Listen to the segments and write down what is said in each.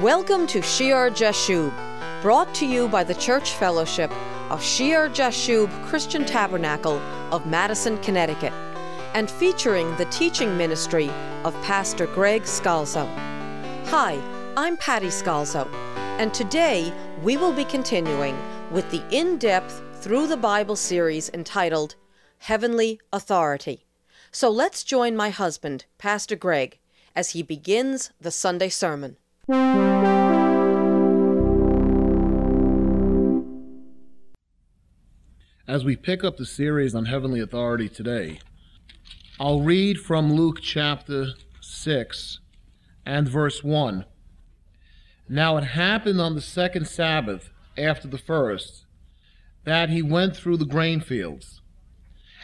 Welcome to Shear Jashub, brought to you by the Church Fellowship of Shear Jashub Christian Tabernacle of Madison, Connecticut, and featuring the teaching ministry of Pastor Greg Scalzo. Hi, I'm Patty Scalzo, and today we will be continuing with the in depth Through the Bible series entitled Heavenly Authority. So let's join my husband, Pastor Greg, as he begins the Sunday sermon. As we pick up the series on heavenly authority today, I'll read from Luke chapter 6 and verse 1. Now it happened on the second Sabbath after the first that he went through the grain fields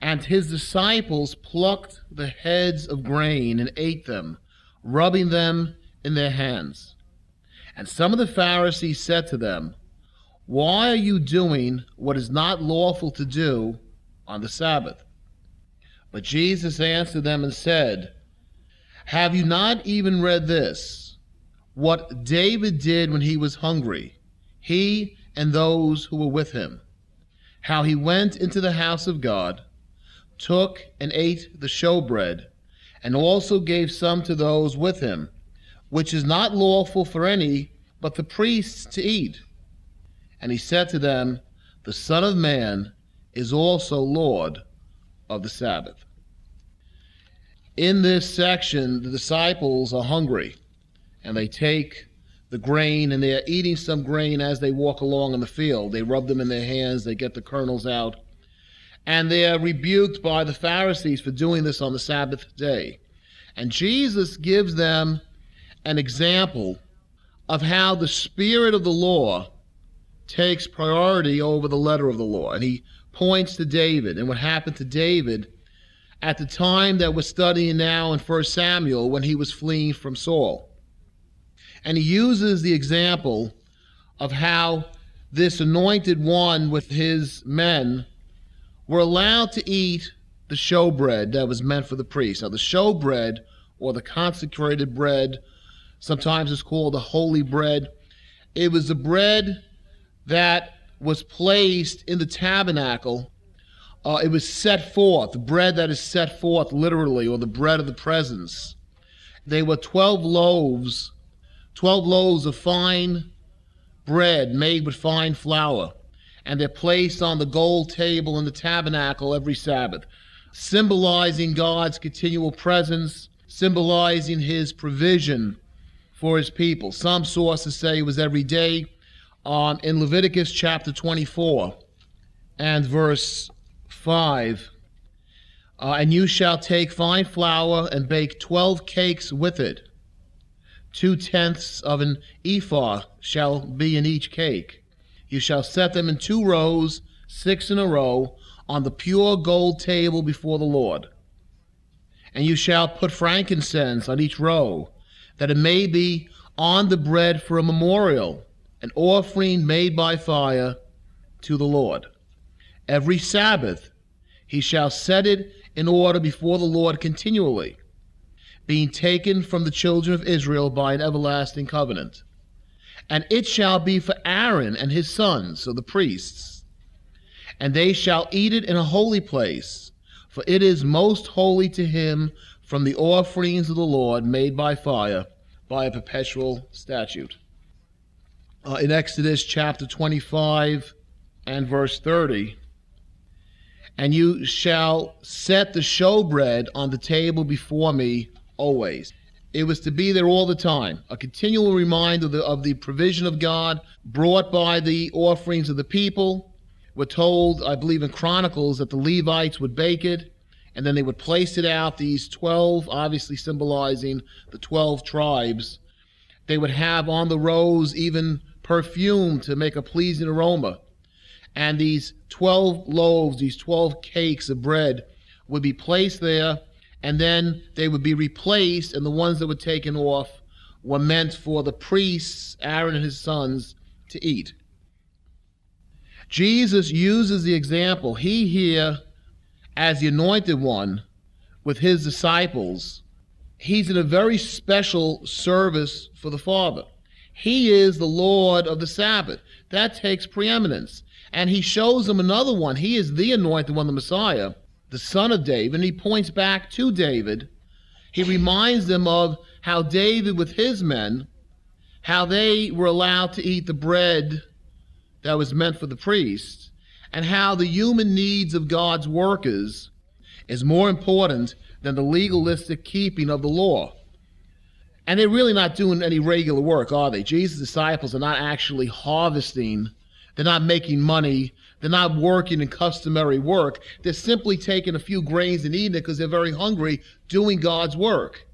and his disciples plucked the heads of grain and ate them, rubbing them in their hands. And some of the Pharisees said to them, Why are you doing what is not lawful to do on the Sabbath? But Jesus answered them and said, Have you not even read this? What David did when he was hungry, he and those who were with him, how he went into the house of God took and ate the showbread, and also gave some to those with him, which is not lawful for any but the priests to eat. And he said to them, The Son of Man is also Lord of the Sabbath. In this section, the disciples are hungry, and they take the grain, and they're eating some grain as they walk along in the field. They rub them in their hands, they get the kernels out, and they are rebuked by the Pharisees for doing this on the Sabbath day. And Jesus gives them an example of how the spirit of the law takes priority over the letter of the law. And he points to David and what happened to David at the time that we're studying now in 1 Samuel when he was fleeing from Saul. And he uses the example of how this anointed one with his men were allowed to eat the showbread that was meant for the priest. Now, the showbread, or the consecrated bread, sometimes it's called the holy bread, it was the bread that was placed in the tabernacle. Uh, it was set forth, the bread that is set forth literally, or the bread of the presence. They were 12 loaves, 12 loaves of fine bread made with fine flour and they're placed on the gold table in the tabernacle every Sabbath, symbolizing God's continual presence, symbolizing his provision for his people. Some sources say it was every day. Um, in Leviticus chapter 24 and verse 5, uh, and you shall take fine flour and bake 12 cakes with it. Two tenths of an ephah shall be in each cake. You shall set them in two rows, six in a row, on the pure gold table before the Lord. And you shall put frankincense on each row, that it may be on the bread for a memorial, an offering made by fire to the Lord. Every Sabbath he shall set it in order before the Lord continually, being taken from the children of Israel by an everlasting covenant. And it shall be for Aaron and his sons, so the priests. And they shall eat it in a holy place, for it is most holy to him from the offerings of the Lord made by fire, by a perpetual statute. Uh, in Exodus chapter 25 and verse 30, and you shall set the showbread on the table before me always. It was to be there all the time, a continual reminder of the, of the provision of God brought by the offerings of the people. We're told, I believe in Chronicles, that the Levites would bake it and then they would place it out, these 12, obviously symbolizing the 12 tribes. They would have on the rows even perfume to make a pleasing aroma. And these 12 loaves, these 12 cakes of bread, would be placed there and then they would be replaced, and the ones that were taken off were meant for the priests, Aaron and his sons, to eat. Jesus uses the example. He here, as the anointed one with his disciples, he's in a very special service for the Father. He is the Lord of the Sabbath. That takes preeminence. And he shows them another one. He is the anointed one, the Messiah, the son of David. And he points back to David. He reminds them of how David, with his men, how they were allowed to eat the bread that was meant for the priests, and how the human needs of God's workers is more important than the legalistic keeping of the law. And they're really not doing any regular work, are they? Jesus' disciples are not actually harvesting, they're not making money, they're not working in customary work. They're simply taking a few grains and eating it because they're very hungry, doing God's work.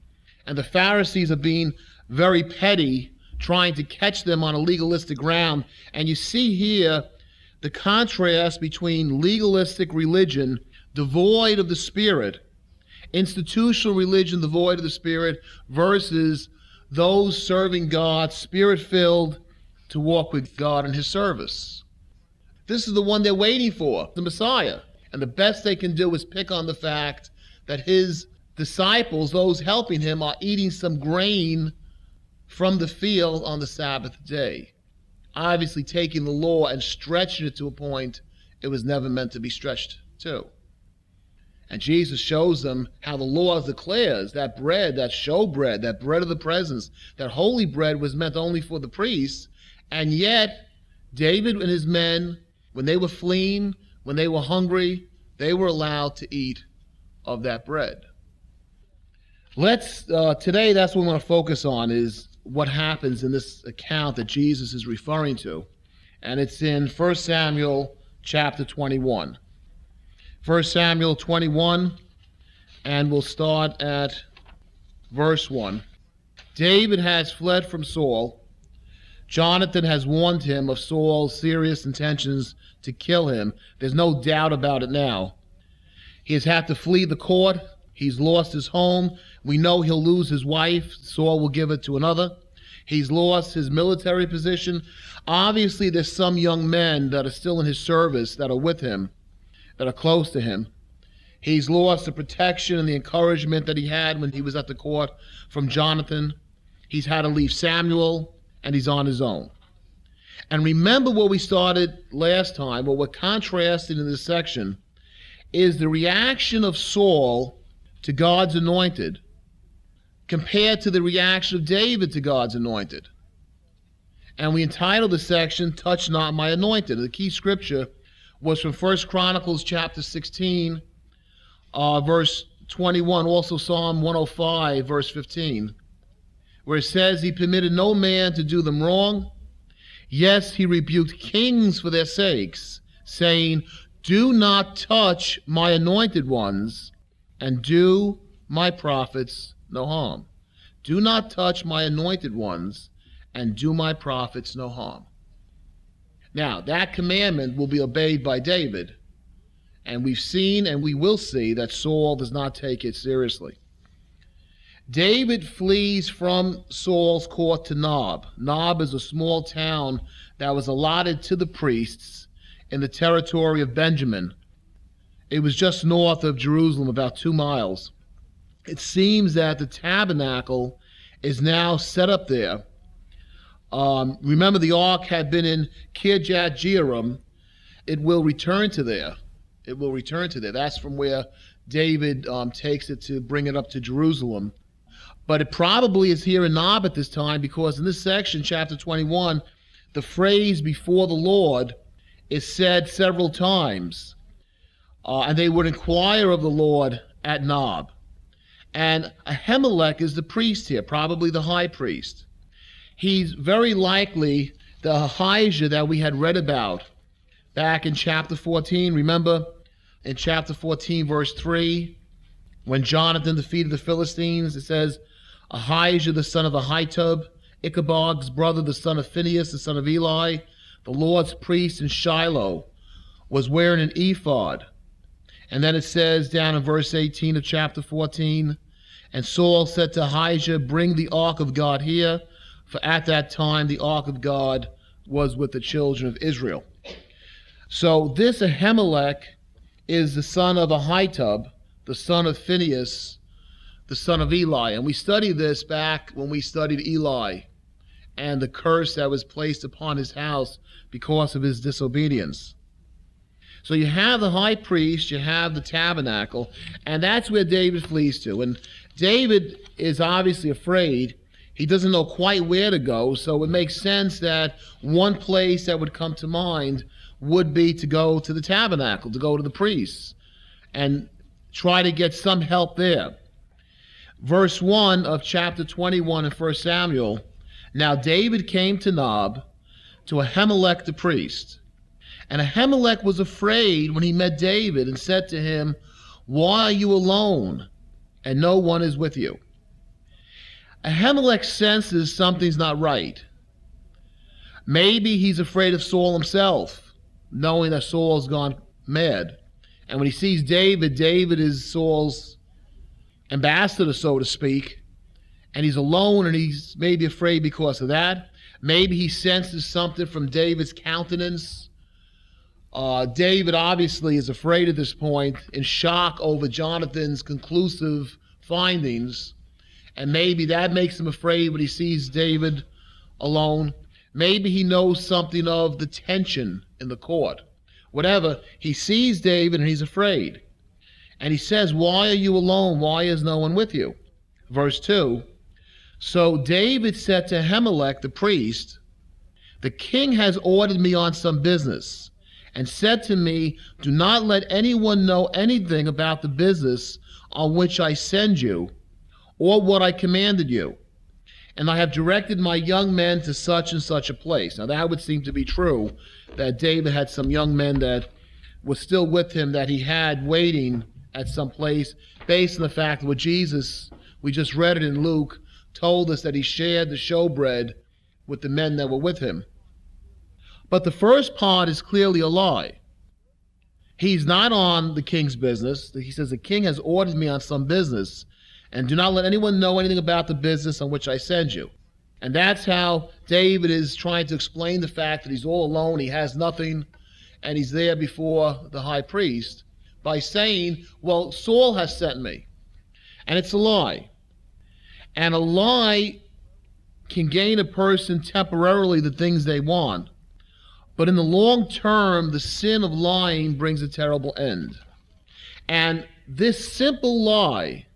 And the Pharisees are being very petty, trying to catch them on a legalistic ground. And you see here the contrast between legalistic religion devoid of the Spirit institutional religion devoid of the Spirit versus those serving God, spirit filled, to walk with God in His service. This is the one they're waiting for, the Messiah. And the best they can do is pick on the fact that His disciples, those helping Him, are eating some grain from the field on the Sabbath day. Obviously, taking the law and stretching it to a point it was never meant to be stretched to. And Jesus shows them how the law declares that bread, that show bread, that bread of the presence, that holy bread was meant only for the priests. And yet, David and his men, when they were fleeing, when they were hungry, they were allowed to eat of that bread. Let's uh, today. That's what we want to focus on is what happens in this account that Jesus is referring to, and it's in 1 Samuel chapter 21. 1 Samuel 21, and we'll start at verse 1. David has fled from Saul. Jonathan has warned him of Saul's serious intentions to kill him. There's no doubt about it now. He has had to flee the court. He's lost his home. We know he'll lose his wife. Saul will give it to another. He's lost his military position. Obviously, there's some young men that are still in his service that are with him that are close to him. He's lost the protection and the encouragement that he had when he was at the court from Jonathan. He's had to leave Samuel, and he's on his own. And remember where we started last time, what we're contrasting in this section is the reaction of Saul to God's anointed compared to the reaction of David to God's anointed. And we entitled the section, Touch Not My Anointed. The key scripture was from First Chronicles chapter 16, uh, verse 21, also Psalm 105, verse 15, where it says, He permitted no man to do them wrong. Yes, he rebuked kings for their sakes, saying, Do not touch my anointed ones, and do my prophets no harm. Do not touch my anointed ones, and do my prophets no harm. Now, that commandment will be obeyed by David. And we've seen and we will see that Saul does not take it seriously. David flees from Saul's court to Nob. Nob is a small town that was allotted to the priests in the territory of Benjamin. It was just north of Jerusalem, about two miles. It seems that the tabernacle is now set up there um, remember, the ark had been in Kirjath Jearim. It will return to there. It will return to there. That's from where David um, takes it to bring it up to Jerusalem. But it probably is here in Nob at this time because in this section, chapter 21, the phrase before the Lord is said several times. Uh, and they would inquire of the Lord at Nob. And Ahimelech is the priest here, probably the high priest he's very likely the Ahijah that we had read about back in chapter 14. Remember in chapter 14, verse 3, when Jonathan defeated the Philistines, it says, Ahijah the son of Ahitub, Ichabod's brother, the son of Phinehas, the son of Eli, the Lord's priest in Shiloh, was wearing an ephod. And then it says down in verse 18 of chapter 14, and Saul said to Ahijah, Bring the ark of God here for at that time the ark of God was with the children of Israel. So this Ahimelech is the son of Ahitub, the son of Phinehas, the son of Eli. And we studied this back when we studied Eli and the curse that was placed upon his house because of his disobedience. So you have the high priest, you have the tabernacle, and that's where David flees to. And David is obviously afraid. He doesn't know quite where to go, so it makes sense that one place that would come to mind would be to go to the tabernacle, to go to the priests, and try to get some help there. Verse 1 of chapter 21 in 1 Samuel Now David came to Nob, to Ahimelech the priest. And Ahimelech was afraid when he met David and said to him, Why are you alone, and no one is with you? Ahimelech senses something's not right. Maybe he's afraid of Saul himself, knowing that Saul's gone mad. And when he sees David, David is Saul's ambassador, so to speak, and he's alone and he's maybe afraid because of that. Maybe he senses something from David's countenance. Uh, David obviously is afraid at this point, in shock over Jonathan's conclusive findings. And maybe that makes him afraid when he sees David alone. Maybe he knows something of the tension in the court. Whatever, he sees David and he's afraid. And he says, Why are you alone? Why is no one with you? Verse 2 So David said to Ahimelech the priest, The king has ordered me on some business, and said to me, Do not let anyone know anything about the business on which I send you, or what I commanded you. And I have directed my young men to such and such a place. Now, that would seem to be true that David had some young men that were still with him that he had waiting at some place based on the fact that what Jesus, we just read it in Luke, told us that he shared the showbread with the men that were with him. But the first part is clearly a lie. He's not on the king's business. He says, The king has ordered me on some business, and do not let anyone know anything about the business on which I send you. And that's how David is trying to explain the fact that he's all alone, he has nothing, and he's there before the high priest by saying, Well, Saul has sent me. And it's a lie. And a lie can gain a person temporarily the things they want. But in the long term, the sin of lying brings a terrible end. And this simple lie,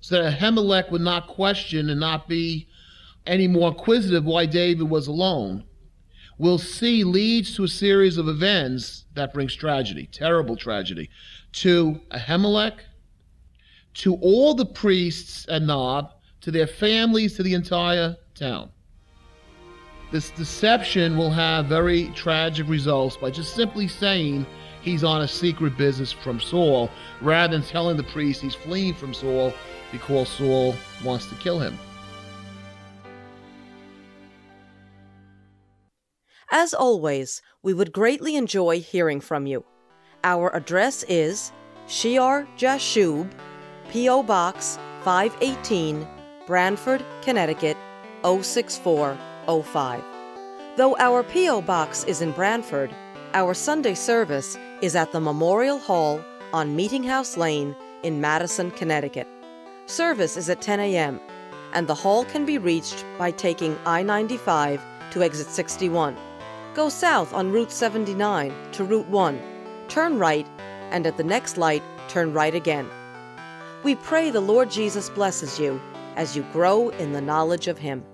so that Ahimelech would not question and not be any more inquisitive why David was alone, we'll see leads to a series of events that brings tragedy, terrible tragedy, to Ahimelech, to all the priests at Nob, to their families, to the entire town. This deception will have very tragic results by just simply saying he's on a secret business from Saul, rather than telling the priest he's fleeing from Saul because Saul wants to kill him. As always, we would greatly enjoy hearing from you. Our address is Shear Jashub, P.O. Box 518, Branford, Connecticut oh 06405. Though our P.O. Box is in Branford, our Sunday service is at the Memorial Hall on Meeting House Lane in Madison, Connecticut. Service is at 10 a.m., and the hall can be reached by taking I 95 to exit 61. Go south on Route 79 to Route 1, turn right, and at the next light, turn right again. We pray the Lord Jesus blesses you as you grow in the knowledge of Him.